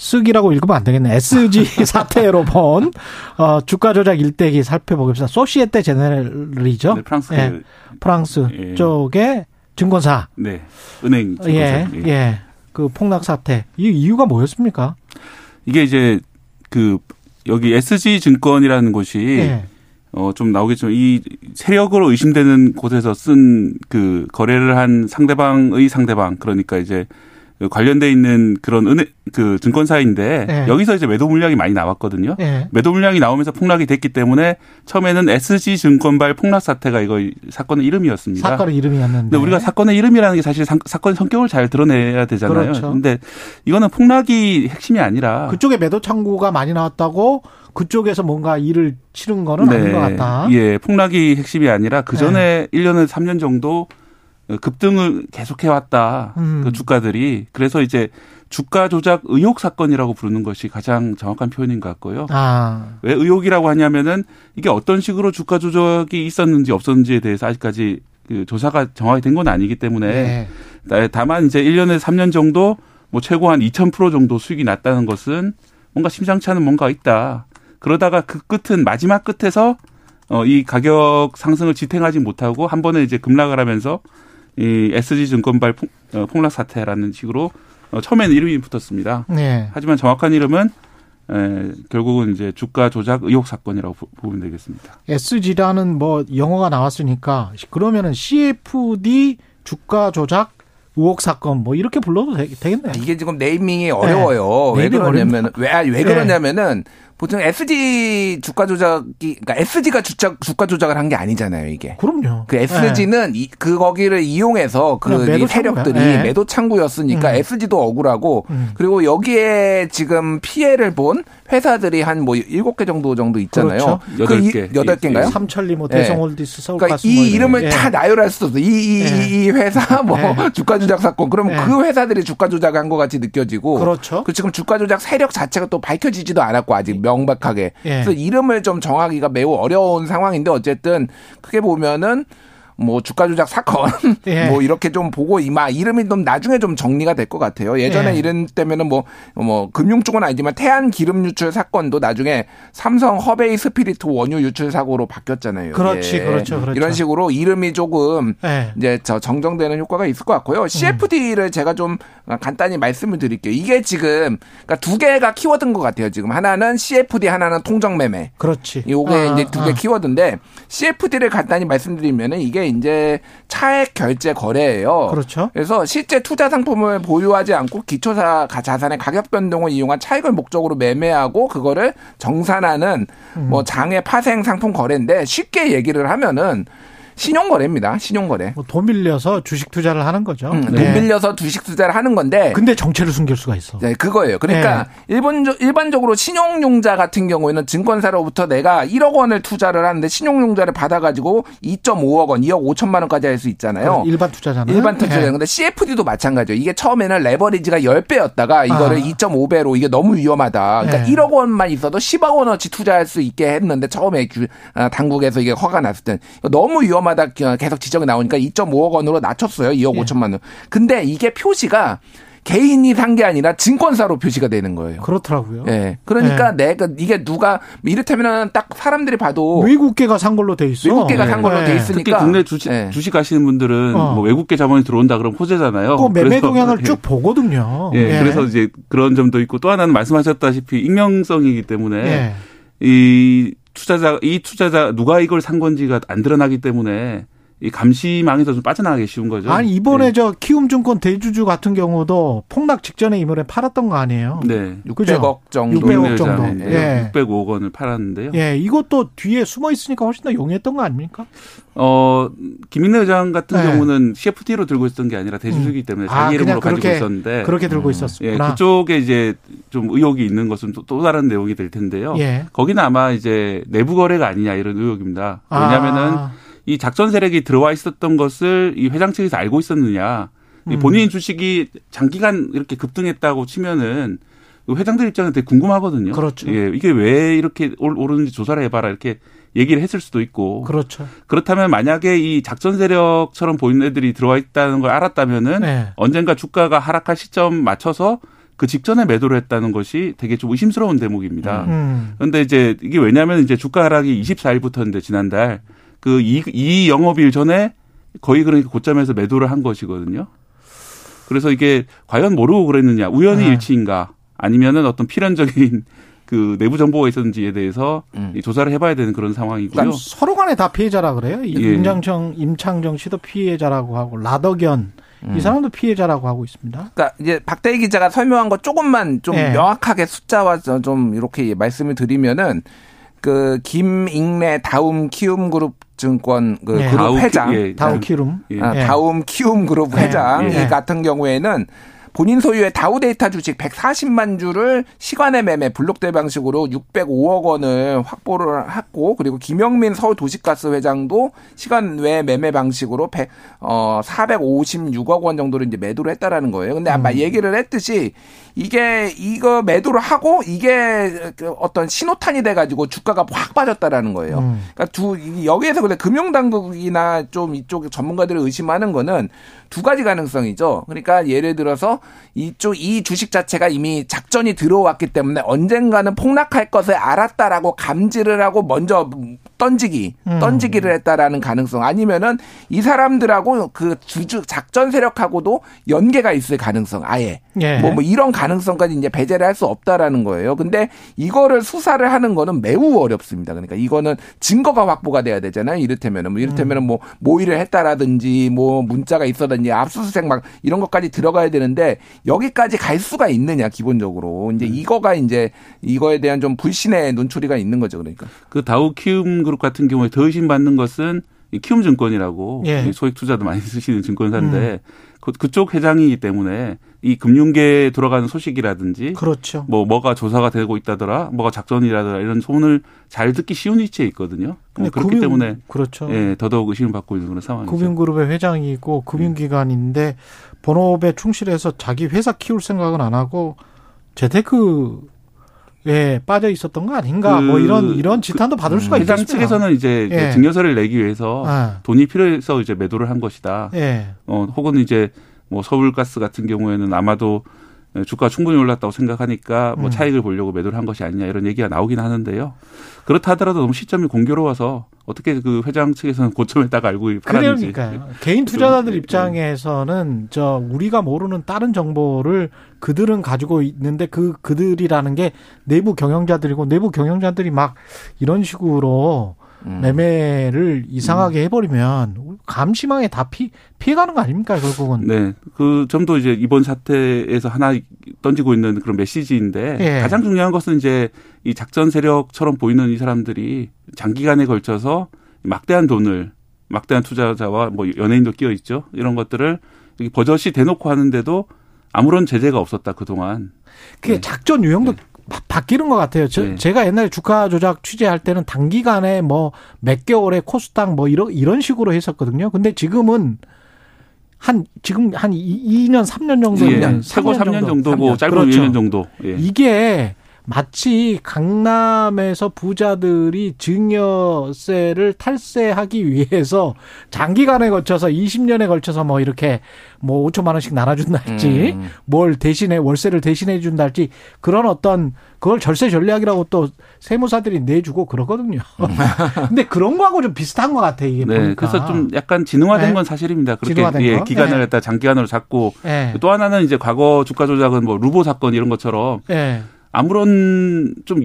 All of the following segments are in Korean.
쓰기라고 읽으면 안 되겠네. SG 사태로 본 어, 주가 조작 일대기 살펴보겠습니다. 소시에테 제네럴이죠. 네, 프랑스 예, 프랑스 예. 쪽의 증권사. 네 은행 증권사. 예, 예. 그 폭락 사태. 이 이유가 뭐였습니까? 이게 이제 그 여기 SG 증권이라는 곳이 예. 어좀 나오겠지만 이 세력으로 의심되는 곳에서 쓴 그 거래를 한 상대방의 상대방 그러니까 이제 그 관련돼 있는 그런 은행 그 증권사인데 예. 여기서 이제 매도 물량이 많이 나왔거든요. 예. 매도 물량이 나오면서 폭락이 됐기 때문에 처음에는 SG 증권발 폭락 사태가 이거 사건의 이름이었습니다. 사건의 이름이었는데. 근데 우리가 사건의 이름이라는 게 사실 사- 사건 성격을 잘 드러내야 되잖아요. 그렇죠. 근데 이거는 폭락이 핵심이 아니라 그쪽에 매도 창구가 많이 나왔다고 그쪽에서 뭔가 일을 치른 거는 아닌 것 같다. 예, 폭락이 핵심이 아니라 그 전에 1년에서 3년 정도 급등을 계속해 왔다. 음. 그 주가들이. 그래서 이제 주가 조작 의혹 사건이라고 부르는 것이 가장 정확한 표현인 것 같고요. 아, 왜 의혹이라고 하냐면은 이게 어떤 식으로 주가 조작이 있었는지 없었는지에 대해서 아직까지 그 조사가 정확히 된 건 아니기 때문에 예. 다- 다만 이제 1년에서 3년 정도 뭐 최고 한 2000% 정도 수익이 났다는 것은 뭔가 심상치 않은 뭔가가 있다. 그러다가 그 끝은 마지막 끝에서 어 이 가격 상승을 지탱하지 못하고 한 번에 이제 급락을 하면서 이 SG 증권발 폭- 어, 폭락 사태라는 식으로 어 처음에는 이름이 붙었습니다. 네. 하지만 정확한 이름은 에, 결국은 이제 주가 조작 의혹 사건이라고 보- 보면 되겠습니다. SG라는 뭐 영어가 나왔으니까 그러면은 CFD 주가 조작 의혹 사건 뭐 이렇게 불러도 되, 되겠네요. 이게 지금 네이밍이 어려워요. 왜 네이밍 그러냐면 왜, 아, 왜 네. 그러냐면은 보통 SG 주가 조작이 그러니까 SG가 주가 주가 조작을 한 게 아니잖아요, 이게. 그럼요. 그 SG는 이, 그 거기를 이용해서 그 매도 이 세력들이. 네. 매도 창구였으니까 음. SG도 억울하고 음. 그리고 여기에 지금 피해를 본 회사들이 한 뭐 일곱 개 정도 정도 있잖아요. 그렇죠. 여덟 그 이- 개. 여덟 개인가요? 삼천리 뭐 예. 대성홀디스 그러니까 서울가스 이뭐 이름을 예. 다 나열할 수 없어. 이, 이, 예. 이, 이 회사 뭐 예. 주가 조작 사건. 그러면 예. 그 회사들이 주가 조작한 것 같이 느껴지고. 그렇죠. 그 지금 주가 조작 세력 자체가 또 밝혀지지도 않았고 아직 명백하게. 예. 그래서 이름을 좀 정하기가 매우 어려운 상황인데 어쨌든 크게 보면은 뭐 주가 조작 사건 예. 뭐 이렇게 좀 보고 이마 이름이 좀 나중에 좀 정리가 될 것 같아요. 예전에 예. 이런 때면은 뭐 뭐 금융 쪽은 아니지만 태안 기름 유출 사건도 나중에 삼성 허베이 스피리트 원유 유출 사고로 바뀌었잖아요. 그렇지, 이게. 그렇죠, 그렇죠. 이런 식으로 이름이 조금 예. 이제 저 정정되는 효과가 있을 것 같고요. CFD를 제가 좀 간단히 말씀을 드릴게요. 이게 지금 그러니까 두 개가 키워드인 것 같아요. 지금 하나는 CFD, 하나는 통정 매매. 그렇지. 요게 아, 이제 두개 아. 키워드인데 CFD를 간단히 말씀드리면은 이게 이제 차액 결제 거래예요. 그렇죠. 그래서 실제 투자 상품을 보유하지 않고 기초사 가- 자산의 가격 변동을 이용한 차익을 목적으로 매매하고 그거를 정산하는 음. 뭐 장외 파생 상품 거래인데 쉽게 얘기를 하면은 신용 거래입니다. 신용 거래. 뭐 돈 빌려서 주식 투자를 하는 거죠. 음, 네. 돈 빌려서 주식 투자를 하는 건데 근데 정체를 숨길 수가 있어. 네, 그거예요. 그러니까 일본 일반적으로 신용융자 같은 경우에는 증권사로부터 내가 1억 원을 투자를 하는데 신용융자를 받아가지고 2.5억 원, 2억 5천만 원까지 할 수 있잖아요. 일반 투자잖아요. 일반 투자자. 예. 근데 CFD도 마찬가지예요. 이게 처음에는 레버리지가 10배였다가 이거를 아. 2.5배로 이게 너무 위험하다. 그러니까 네. 1억 원만 있어도 10억 원어치 투자할 수 있게 했는데 처음에 규- 아, 당국에서 이게 허가 났을 땐 너무 위험하다 계속 지적이 나오니까 2.5억 원으로 낮췄어요. 2억 예. 5천만 원. 근데 이게 표시가 개인이 산 게 아니라 증권사로 표시가 되는 거예요. 그렇더라고요. 예. 그러니까 내가 이게 누가 이를테면은 딱 사람들이 봐도 외국계가 산 걸로 돼 있어. 외국계가 산 걸로 네. 돼 있으니까 특히 국내 주식, 예. 주식 하시는 분들은 어. 뭐 외국계 자본이 들어온다 그러면 호재잖아요. 그 매매 동향을 예. 쭉 보거든요. 예, 그래서 이제 그런 점도 있고 또 하나는 말씀하셨다시피 익명성이기 때문에 예. 이 투자자 이 투자자 누가 이걸 산 건지가 안 드러나기 때문에 이 감시망에서 좀 빠져나가기 쉬운 거죠. 아니 이번에 네. 저 키움증권 대주주 같은 경우도 폭락 직전에 이번에 팔았던 거 아니에요? 네. 600억 정도. 600억 정도. 네. 예. 605억 원을 팔았는데요. 예, 이것도 뒤에 숨어 있으니까 훨씬 더 용이했던 거 아닙니까? 어, 김인래 의장 같은 네. 경우는 CFT로 들고 있었던 게 아니라 대주주이기 때문에 아, 자기 그냥 이름으로 가지고 그렇게- 있었는데 그렇게 들고 예, 있었구나. 그쪽에 이제 좀 의혹이 있는 것은 또, 또 다른 내용이 될 텐데요. 예. 거기는 아마 이제 내부 거래가 아니냐 이런 의혹입니다. 왜냐하면은 아, 이 작전 세력이 들어와 있었던 것을 이 회장 측에서 알고 있었느냐. 이 음. 본인 주식이 장기간 이렇게 급등했다고 치면은 그 회장들 입장은 되게 궁금하거든요. 그렇죠. 예, 이게 왜 이렇게 올- 오르는지 조사를 해봐라 이렇게 얘기를 했을 수도 있고. 그렇죠. 그렇다면 만약에 이 작전 세력처럼 보이는 애들이 들어와 있다는 걸 알았다면은 네. 언젠가 주가가 하락할 시점 맞춰서 그 직전에 매도를 했다는 것이 되게 좀 의심스러운 대목입니다. 음. 그런데 이제 이게 왜냐하면 이제 주가 하락이 24일부터인데 지난달 그 이 이 영업일 전에 거의 그러니까 고점에서 매도를 한 것이거든요. 그래서 이게 과연 모르고 그랬느냐 우연히 네. 일치인가 아니면은 어떤 필연적인 그 내부 정보가 있었는지에 대해서 음. 이 조사를 해봐야 되는 그런 상황이고요. 서로 간에 다 피해자라 그래요. 이 예. 임장청, 임창정 씨도 피해자라고 하고 라덕연 음. 이 사람도 피해자라고 하고 있습니다. 그러니까 이제 박대희 기자가 설명한 거 조금만 좀 예. 명확하게 숫자와 저- 좀 이렇게 말씀을 드리면은 그 김익래 다움 키움 그룹 증권 그 예. 그룹 회장 예, 다우키룸. 예. 아, 예. 다움 키움 그룹 예. 회장 예. 이 같은 경우에는 본인 소유의 다우데이터 주식 140만 주를 시간의 매매 블록대 방식으로 605억 원을 확보를 했고 그리고 김영민 서울 도시가스 회장도 시간 외 매매 방식으로 100, 어 456억 원 정도를 이제 매도를 했다라는 거예요. 근데 아까 얘기를 했듯이 이게 이거 매도를 하고 이게 그 어떤 신호탄이 돼 가지고 주가가 확 빠졌다라는 거예요. 음. 그러니까 두 이- 여기에서 근데 금융 당국이나 좀 이쪽 전문가들을 의심하는 거는 두 가지 가능성이죠. 그러니까 예를 들어서 이쪽 이 주식 자체가 이미 작전이 들어왔기 때문에 언젠가는 폭락할 것을 알았다라고 감지를 하고 먼저 던지기 음. 던지기를 했다라는 가능성 아니면은 이 사람들하고 그 주주 작전 세력하고도 연계가 있을 가능성 아예 예. 뭐, 뭐 이런 가능성까지 이제 배제를 할 수 없다라는 거예요. 근데 이거를 수사를 하는 거는 매우 어렵습니다. 그러니까 이거는 증거가 확보가 돼야 되잖아요. 이를테면은 뭐 이를테면은 뭐 모의를 했다라든지 뭐 문자가 있었든지 압수수색 막 이런 것까지 들어가야 되는데 여기까지 갈 수가 있느냐 기본적으로 이제 이거가 이제 이거에 대한 좀 불신의 눈초리가 있는 거죠. 그러니까. 그 다우 키움 그룹 같은 경우에 더 의심받는 것은 이 키움 증권이라고 예. 이 소액 투자도 많이 쓰시는 증권사인데 그, 그쪽 회장이기 때문에 이 금융계에 돌아가는 소식이라든지 그렇죠. 뭐 뭐가 조사가 되고 있다더라, 뭐가 작전이라더라 이런 소문을 잘 듣기 쉬운 위치에 있거든요. 근데 어, 그렇기 금융- 때문에 그렇죠. 예, 더더욱 의심을 받고 있는 그런 상황이죠. 금융그룹의 회장이고 금융기관인데 본업에 충실해서 자기 회사 키울 생각은 안 하고 재테크 에 빠져 있었던 거 아닌가? 그- 뭐 이런 이런 지탄도 받을 수가 회장 있겠습니다. 측에서는 이제 그 예. 증여세를 내기 위해서 아. 돈이 필요해서 이제 매도를 한 것이다. 예. 어, 혹은 이제 뭐 서울가스 같은 경우에는 아마도 주가 충분히 올랐다고 생각하니까 뭐 음. 차익을 보려고 매도를 한 것이 아니냐 이런 얘기가 나오긴 하는데요. 그렇다 하더라도 너무 시점이 공교로워서 어떻게 그 회장 측에서는 고점에다가 알고 팔았는지. 그러니까요. 개인 투자자들 좀, 예. 입장에서는 저 우리가 모르는 다른 정보를 그들은 가지고 있는데 그 그들이라는 게 내부 경영자들이고 내부 경영자들이 막 이런 식으로 음. 매매를 이상하게 해버리면 감시망에 다 피, 피해가는 거 아닙니까, 결국은. 네. 그 점도 이제 이번 사태에서 하나 던지고 있는 그런 메시지인데 예. 가장 중요한 것은 이제 이 작전 세력처럼 보이는 이 사람들이 장기간에 걸쳐서 막대한 돈을 막대한 투자자와 뭐 연예인도 끼어 있죠. 이런 것들을 버젓이 대놓고 하는데도 아무런 제재가 없었다 그 동안. 그게 네. 작전 유형도 바- 바뀌는 것 같아요. 저, 네. 제가 옛날에 주가 조작 취재할 때는 단기간에 뭐 몇 개월에 코스닥 뭐 이런 이런 식으로 했었거든요. 근데 지금은 한 지금 한 2, 년 3년 정도 예. 년, 최고 3년, 정도고 3년. 짧으면 그렇죠. 1년 정도. 예. 이게 마치 강남에서 부자들이 증여세를 탈세하기 위해서 장기간에 걸쳐서 20년에 걸쳐서 뭐 이렇게 뭐 5천만 원씩 나눠준달지 음. 뭘 대신에 월세를 대신해 준달지 그런 어떤 그걸 절세 전략이라고 또 세무사들이 내주고 그러거든요. 근데 그런 거하고 좀 비슷한 것 같아 이게 네. 보니까. 그래서 좀 약간 진흥화된 네. 건 사실입니다. 그렇게 예, 거? 기간을 네. 갖다 장기간으로 잡고 예. 또 하나는 이제 과거 주가 조작은 뭐 루보 사건 이런 것처럼 예. 아무런 좀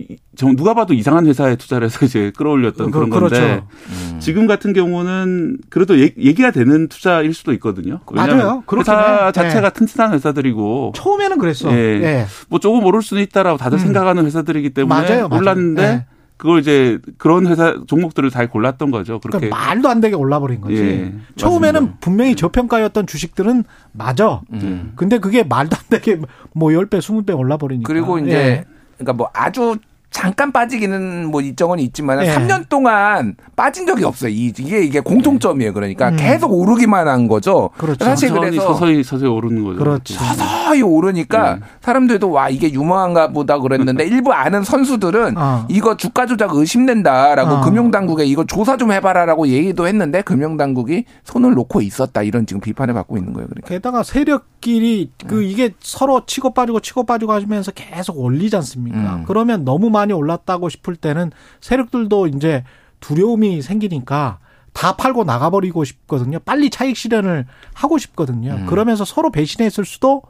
누가 봐도 이상한 회사에 투자를 해서 이제 끌어올렸던 그런 그렇죠. 건데 음. 지금 같은 경우는 그래도 얘기가 되는 투자일 수도 있거든요. 맞아요. 회사 해. 자체가 네. 튼튼한 회사들이고 처음에는 그랬어. 예. 예. 뭐 조금 오를 수는 있다라고 다들 음. 생각하는 회사들이기 때문에 맞아요, 맞아요. 올랐는데 예. 그걸 이제 그런 회사 종목들을 잘 골랐던 거죠. 그렇게 그러니까 말도 안 되게 올라버린 거지. 예, 처음에는 맞습니다. 분명히 저평가였던 주식들은 맞아. 음. 근데 그게 말도 안 되게 뭐 10배, 20배 올라버리니까. 그리고 이제 예. 그러니까 뭐 아주 잠깐 빠지기는 뭐 일정은 있지만 예. 3년 동안 빠진 적이 없어요. 이- 이게 이게 공통점이에요. 그러니까 음. 계속 오르기만 한 거죠. 그렇죠. 사실 그래서 서서히 서서히 오르는 거죠. 그렇죠. 서서히 오르니까 네. 사람들도 와 이게 유망한가 보다 그랬는데 일부 아는 선수들은 어. 이거 주가 조작 의심된다라고 어. 금융당국에 이거 조사 좀 해봐라라고 얘기도 했는데 금융당국이 손을 놓고 있었다 이런 지금 비판을 받고 있는 거예요. 그러니까. 게다가 세력끼리 그 이게 서로 치고 빠지고 치고 빠지고 하시면서 계속 올리지 않습니까? 음. 그러면 너무 많이 올랐다고 싶을 때는 세력들도 이제 두려움이 생기니까 다 팔고 나가버리고 싶거든요. 빨리 차익 실현을 하고 싶거든요. 음. 그러면서 서로 배신했을 수도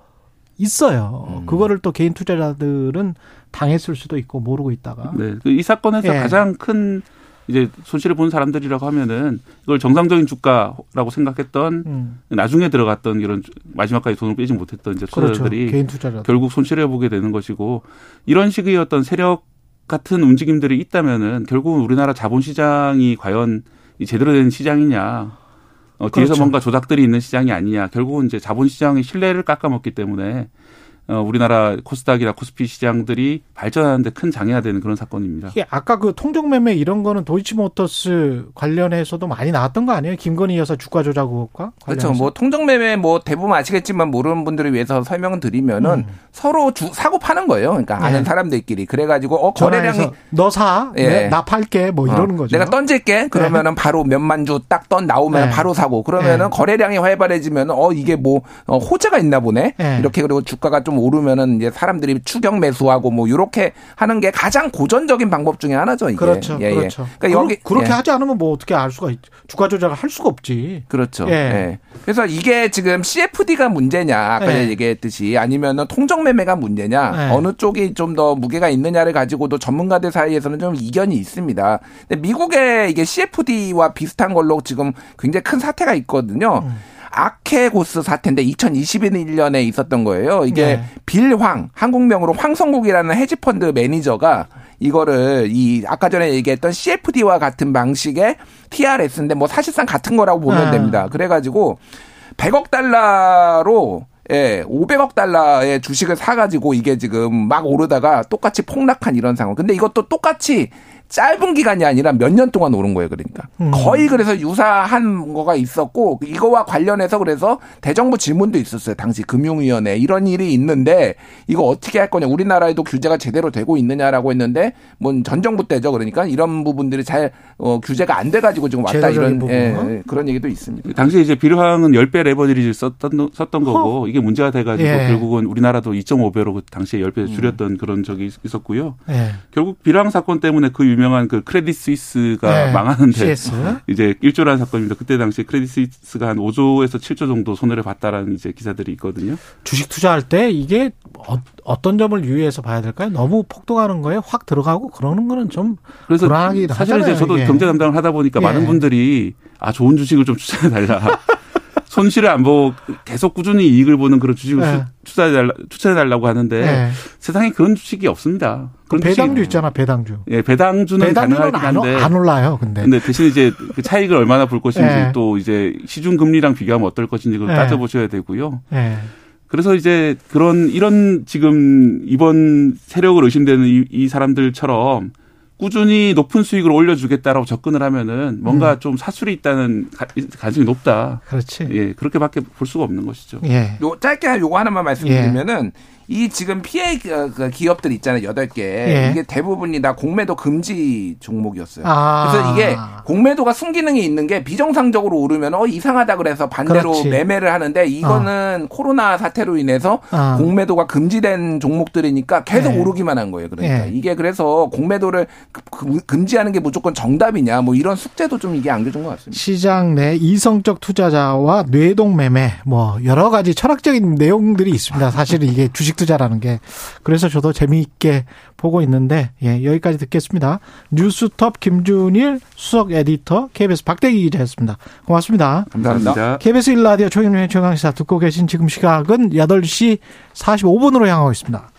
있어요. 음. 그거를 또 개인 투자자들은 당했을 수도 있고 모르고 있다가. 네. 그이 사건에서 예. 가장 큰 이제 손실을 본 사람들이라고 하면은 이걸 정상적인 주가라고 생각했던 음. 나중에 들어갔던 이런 마지막까지 돈을 빼지 못했던 이제 그렇죠. 투자자들이 개인 투자자. 결국 손실해 보게 되는 것이고 이런 식의 어떤 세력 같은 움직임들이 있다면은 결국은 우리나라 자본시장이 과연 이 제대로 된 시장이냐 어, 뒤에서 그렇죠. 뭔가 조작들이 있는 시장이 아니냐 결국은 이제 자본시장의 신뢰를 깎아먹기 때문에 어, 우리나라 코스닥이나 코스피 시장들이 발전하는데 큰 장애가 되는 그런 사건입니다. 이게 아까 그 통정매매 이런 거는 도이치모터스 관련해서도 많이 나왔던 거 아니에요? 김건희 여사 주가 조작 의혹과 그렇죠. 관련해서? 뭐 통정매매 뭐 대부분 아시겠지만 모르는 분들을 위해서 설명을 드리면은 음. 서로 주, 사고 파는 거예요. 그러니까 네. 아는 사람들끼리 그래가지고 어 거래량이 너 사, 예. 네, 나 팔게 뭐 이러는 어, 거죠. 내가 던질게. 그러면은 바로 몇만 주 딱 던 나오면 네. 바로 사고. 그러면은 네. 거래량이 활발해지면 어 이게 뭐 어, 호재가 있나 보네. 네. 이렇게 그리고 주가가 좀 오르면은 이제 사람들이 추격 매수하고 뭐 이렇게 하는 게 가장 고전적인 방법 중에 하나죠. 이게. 그렇죠, 예, 예. 그렇죠. 그러니까 여기 그렇게 예. 하지 않으면 뭐 어떻게 알 수가 있? 주가 조작을 할 수가 없지. 그렇죠. 예. 예. 그래서 이게 지금 CFD가 문제냐, 아까 예. 얘기했듯이 아니면은 통정 매매가 문제냐, 예. 어느 쪽이 좀 더 무게가 있느냐를 가지고도 전문가들 사이에서는 좀 이견이 있습니다. 근데 미국의 이게 CFD와 비슷한 걸로 지금 굉장히 큰 사태가 있거든요. 음. 아케고스 사태인데 2021년에 있었던 거예요. 이게 네. 빌황 한국명으로 황성국이라는 헤지펀드 매니저가 이거를 이 아까 전에 얘기했던 CFD와 같은 방식의 TRS인데 뭐 사실상 같은 거라고 보면 아. 됩니다. 그래가지고 100억 달러로 예, 500억 달러의 주식을 사가지고 이게 지금 막 오르다가 똑같이 폭락한 이런 상황. 근데 이것도 똑같이 짧은 기간이 아니라 몇 년 동안 오른 거예요, 그러니까. 음. 거의 그래서 유사한 거가 있었고, 이거와 관련해서 그래서 대정부 질문도 있었어요. 당시 금융위원회. 이런 일이 있는데, 이거 어떻게 할 거냐. 우리나라에도 규제가 제대로 되고 있느냐라고 했는데, 뭐 전 정부 때죠. 그러니까 이런 부분들이 잘, 어, 규제가 안 돼가지고 지금 왔다 이런, 예, 부분. 예, 그런 얘기도 있습니다. 당시에 이제 비료항은 10배 레버리지를 썼던, 썼던 거고 이게 문제가 돼가지고 예. 결국은 우리나라도 2.5배로 그 당시에 음. 10배 줄였던 그런 적이 있었고요. 예. 결국 비료항 사건 때문에 그 유명 한 그 크레딧 스위스가 예. 망하는데 CS. 이제 일조라는 사건입니다. 그때 당시에 크레딧 스위스가 한 5조에서 7조 정도 손해를 봤다라는 이제 기사들이 있거든요. 주식 투자할 때 이게 어, 떤 점을 유의해서 봐야 될까요? 너무 폭등하는 거에 확 들어가고 그러는 거는 좀 그래서 사실 이제 저도 이게. 경제 담당을 하다 보니까 예. 많은 분들이 아 좋은 주식을 좀 추천해 달라. 손실을 안 보고 계속 꾸준히 이익을 보는 그런 주식을 예. 추천해 달라 추천해 달라고 하는데 예. 세상에 그런 주식이 없습니다. 그 그런 배당주 주식이- 있잖아, 배당주. 예, 배당주는 배당주는 가능하긴 안, 한데 안 올라요, 근데. 근데 대신 이제 그 차익을 얼마나 볼 것인지 예. 또 이제 시중 금리랑 비교하면 어떨 것인지 그걸 예. 따져보셔야 되고요. 예. 그래서 이제 그런 이런 지금 이번 세력을 의심되는 이, 이 사람들처럼 꾸준히 높은 수익을 올려주겠다라고 접근을 하면은 뭔가 음. 좀 사술이 있다는 가- 가능성이 높다. 그렇지. 예, 그렇게밖에 볼 수가 없는 것이죠. 예. 요 짧게 요거 하나만 말씀드리면은 이 지금 피해 그- 그 기업들 있잖아요 여덟 개 예. 이게 대부분이 다 공매도 금지 종목이었어요. 아. 그래서 이게 공매도가 순기능이 있는 게 비정상적으로 오르면 어 이상하다 그래서 반대로 그렇지. 매매를 하는데 이거는 코로나 사태로 인해서 아. 공매도가 금지된 종목들이니까 계속 예. 오르기만 한 거예요. 그러니까 예. 이게 그래서 공매도를 금지하는 게 무조건 정답이냐 뭐 이런 숙제도 좀 이게 안겨준 것 같습니다. 시장 내 이성적 투자자와 뇌동 매매 뭐 여러 가지 철학적인 내용들이 있습니다. 사실은 이게 주식 주식 투자라는 게. 그래서 저도 재미있게 보고 있는데, 예, 여기까지 듣겠습니다. 뉴스톱 김준일 수석 에디터, KBS 박대기 기자였습니다. 고맙습니다. 감사합니다. KBS 1라디오 최경영의 최강시사 듣고 계신 지금 시각은 8시 45분으로 향하고 있습니다.